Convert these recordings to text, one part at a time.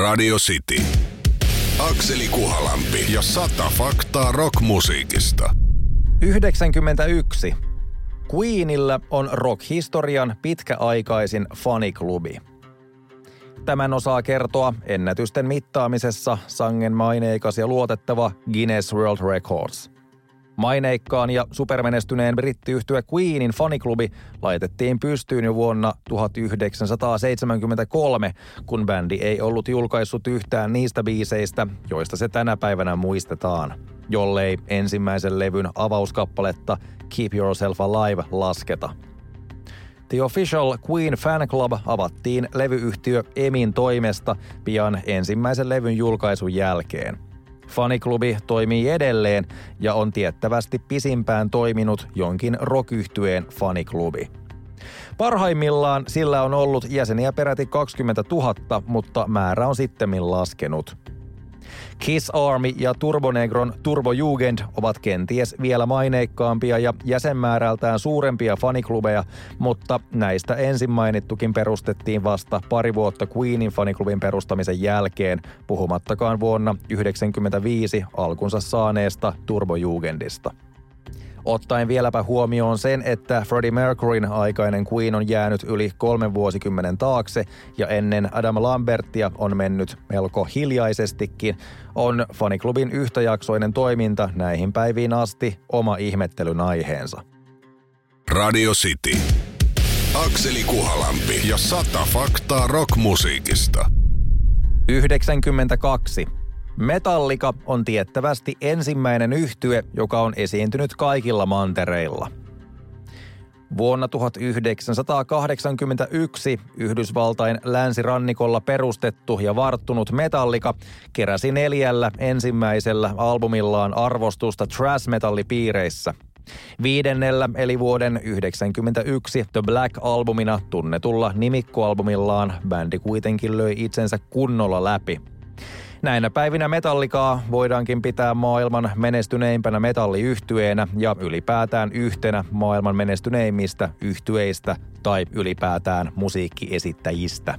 Radio City. Akseli Kuhalampi ja sata faktaa rockmusiikista. 91. Queenillä on rock-historian pitkäaikaisin faniklubi. Tämän osaa kertoa ennätysten mittaamisessa sangen maineikas ja luotettava Guinness World Records – Maineikkaan ja supermenestyneen brittiyhtyä Queenin faniklubi laitettiin pystyyn jo vuonna 1973, kun bändi ei ollut julkaissut yhtään niistä biiseistä, joista se tänä päivänä muistetaan, jollei ensimmäisen levyn avauskappaletta Keep Yourself Alive lasketa. The Official Queen Fan Club avattiin levyyhtiö Emin toimesta pian ensimmäisen levyn julkaisun jälkeen – Faniklubi toimii edelleen ja on tiettävästi pisimpään toiminut jonkin rokyhtyeen faniklubi. Parhaimmillaan sillä on ollut jäseniä peräti 20 000, mutta määrä on sittemmin laskenut. Kiss Army ja Turbonegron Turbo Jugend ovat kenties vielä maineikkaampia ja jäsenmäärältään suurempia faniklubeja, mutta näistä ensin mainittukin perustettiin vasta pari vuotta Queenin faniklubin perustamisen jälkeen, puhumattakaan vuonna 1995 alkunsa saaneesta Turbo Jugendista. Ottaen vieläpä huomioon sen, että Freddie Mercuryn aikainen Queen on jäänyt yli kolmen vuosikymmenen taakse ja ennen Adam Lambertia on mennyt melko hiljaisestikin, on faniklubin yhtäjaksoinen toiminta näihin päiviin asti oma ihmettelyn aiheensa. Radio City. Akseli Kuhalampi ja sata faktaa rockmusiikista. 92. Metallika on tiettävästi ensimmäinen yhtye, joka on esiintynyt kaikilla mantereilla. Vuonna 1981 Yhdysvaltain länsirannikolla perustettu ja varttunut Metallika keräsi neljällä ensimmäisellä albumillaan arvostusta trash-metallipiireissä. Viidennellä eli vuoden 1991 The Black-albumina tunnetulla nimikkoalbumillaan bändi kuitenkin löi itsensä kunnolla läpi – Näinä päivinä metallikaa voidaankin pitää maailman menestyneimpänä metalliyhtyeenä ja ylipäätään yhtenä maailman menestyneimmistä yhtyeistä tai ylipäätään musiikkiesittäjistä.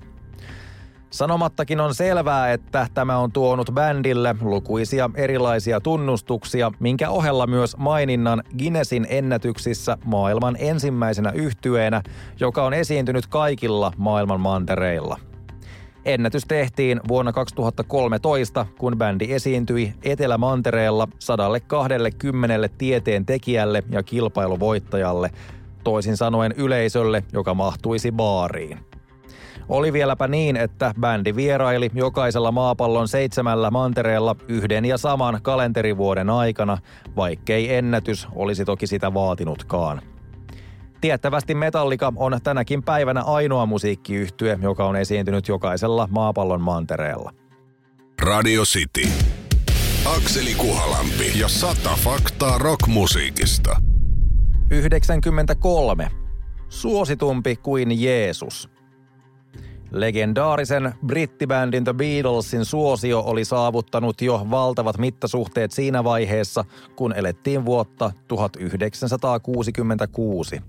Sanomattakin on selvää, että tämä on tuonut bändille lukuisia erilaisia tunnustuksia, minkä ohella myös maininnan Guinnessin ennätyksissä maailman ensimmäisenä yhtyeenä, joka on esiintynyt kaikilla maailman mantereilla – Ennätys tehtiin vuonna 2013, kun bändi esiintyi Etelä-Mantereella 120 tieteen tekijälle ja kilpailuvoittajalle, toisin sanoen yleisölle, joka mahtuisi baariin. Oli vieläpä niin, että bändi vieraili jokaisella maapallon seitsemällä mantereella yhden ja saman kalenterivuoden aikana, vaikkei ennätys olisi toki sitä vaatinutkaan. Tiettävästi Metallica on tänäkin päivänä ainoa musiikkiyhtye, joka on esiintynyt jokaisella maapallon mantereella. Radio City. Akseli Kuhalampi ja sata faktaa rockmusiikista. 93. Suositumpi kuin Jeesus. Legendaarisen brittibändin The Beatlesin suosio oli saavuttanut jo valtavat mittasuhteet siinä vaiheessa, kun elettiin vuotta 1966.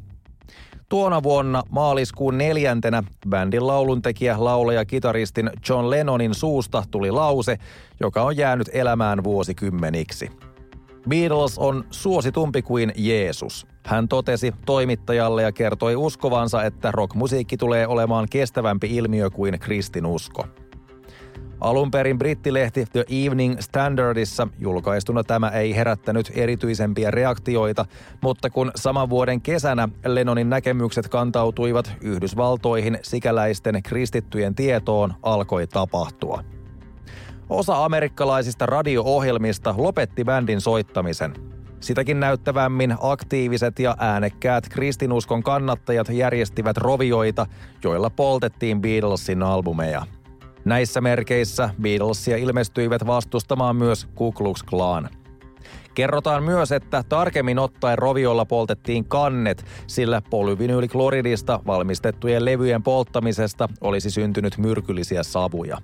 Tuona vuonna maaliskuun neljäntenä bändin lauluntekijä, laulaja, kitaristin John Lennonin suusta tuli lause, joka on jäänyt elämään vuosikymmeniksi. Beatles on suositumpi kuin Jeesus. Hän totesi toimittajalle ja kertoi uskovansa, että rockmusiikki tulee olemaan kestävämpi ilmiö kuin kristinusko. Alun perin brittilehti The Evening Standardissa julkaistuna tämä ei herättänyt erityisempiä reaktioita, mutta kun saman vuoden kesänä Lennonin näkemykset kantautuivat Yhdysvaltoihin sikäläisten kristittyjen tietoon, alkoi tapahtua. Osa amerikkalaisista radio-ohjelmista lopetti bändin soittamisen. Sitäkin näyttävämmin aktiiviset ja äänekkäät kristinuskon kannattajat järjestivät rovioita, joilla poltettiin Beatlesin albumeja – Näissä merkeissä Beatlesia ilmestyivät vastustamaan myös Ku Klux Klan. Kerrotaan myös, että tarkemmin ottaen roviolla poltettiin kannet, sillä polyvinyylikloridista valmistettujen levyjen polttamisesta olisi syntynyt myrkyllisiä savuja.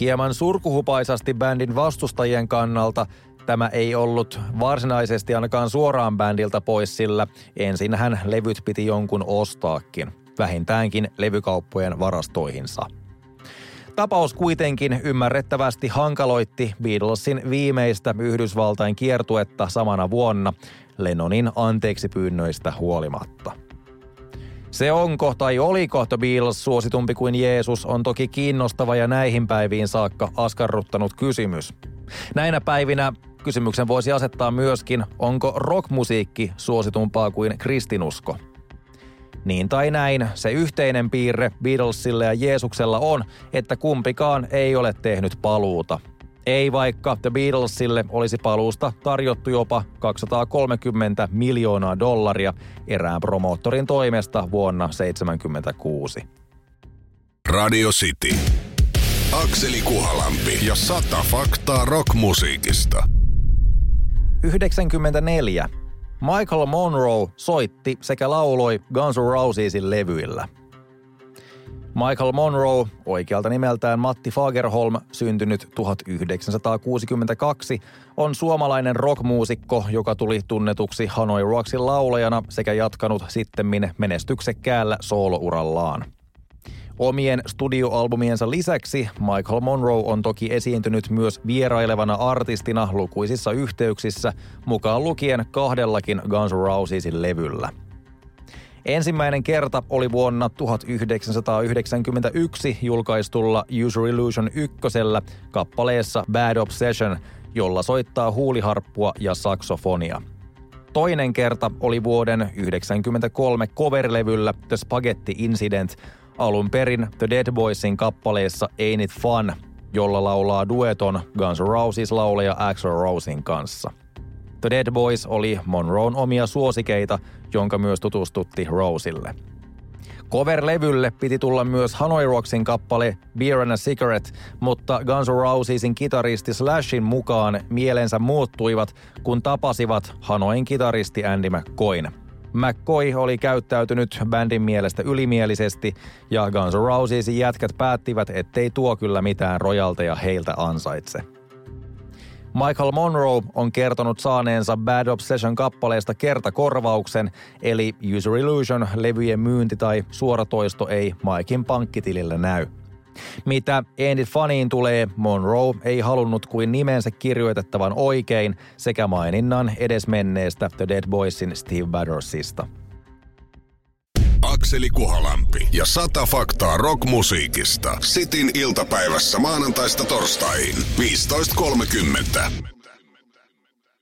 Hieman surkuhupaisasti bändin vastustajien kannalta tämä ei ollut varsinaisesti ainakaan suoraan bändiltä pois, sillä ensinhän levyt piti jonkun ostaakin, vähintäänkin levykauppojen varastoihinsa – Tapaus kuitenkin ymmärrettävästi hankaloitti Beatlesin viimeistä Yhdysvaltain kiertuetta samana vuonna Lennonin anteeksi pyynnöistä huolimatta. Se onko tai oliko The Beatles suositumpi kuin Jeesus on toki kiinnostava ja näihin päiviin saakka askarruttanut kysymys. Näinä päivinä kysymyksen voisi asettaa myöskin, onko rockmusiikki suositumpaa kuin kristinusko – niin tai näin, se yhteinen piirre Beatlesille ja Jeesuksella on, että kumpikaan ei ole tehnyt paluuta. Ei vaikka The Beatlesille olisi paluusta tarjottu jopa 230 miljoonaa dollaria erään promoottorin toimesta vuonna 1976. Radio City. Akseli Kuhalampi ja sata faktaa rockmusiikista. 94 Michael Monroe soitti sekä lauloi Guns N' Rosesin levyillä. Michael Monroe, oikealta nimeltään Matti Fagerholm, syntynyt 1962, on suomalainen rockmuusikko, joka tuli tunnetuksi Hanoi Rocksin laulajana sekä jatkanut sittemmin menestyksekkäällä soolourallaan. Omien studioalbumiensa lisäksi Michael Monroe on toki esiintynyt myös vierailevana artistina lukuisissa yhteyksissä, mukaan lukien kahdellakin Guns N' Rosesin levyllä. Ensimmäinen kerta oli vuonna 1991 julkaistulla User Illusion ykkösellä kappaleessa Bad Obsession, jolla soittaa huuliharppua ja saksofonia. Toinen kerta oli vuoden 1993 coverlevyllä The Spaghetti Incident, alun perin The Dead Boysin kappaleessa Ain't It Fun, jolla laulaa dueton Guns N' Roses lauleja Axl Rosein kanssa. The Dead Boys oli Monroon omia suosikeita, jonka myös tutustutti Rosille. Cover-levylle piti tulla myös Hanoi Rocksin kappale Beer and a Cigarette, mutta Guns N' Rosesin kitaristi Slashin mukaan mielensä muuttuivat, kun tapasivat Hanoin kitaristi Andy McCoyn – McCoy oli käyttäytynyt bändin mielestä ylimielisesti ja Guns N' Rosesin jätkät päättivät, ettei tuo kyllä mitään rojalteja heiltä ansaitse. Michael Monroe on kertonut saaneensa Bad Obsession kappaleesta kertakorvauksen, eli User Illusion levyjen myynti tai suoratoisto ei Mikein pankkitilille näy. Mitä Endit Faniin tulee, Monroe ei halunnut kuin nimensä kirjoitettavan oikein sekä maininnan edesmenneestä The Dead Boysin Steve Battersista. Akseli Kuhalampi ja sata faktaa rockmusiikista. Sitin iltapäivässä maanantaista torstaihin 15.30.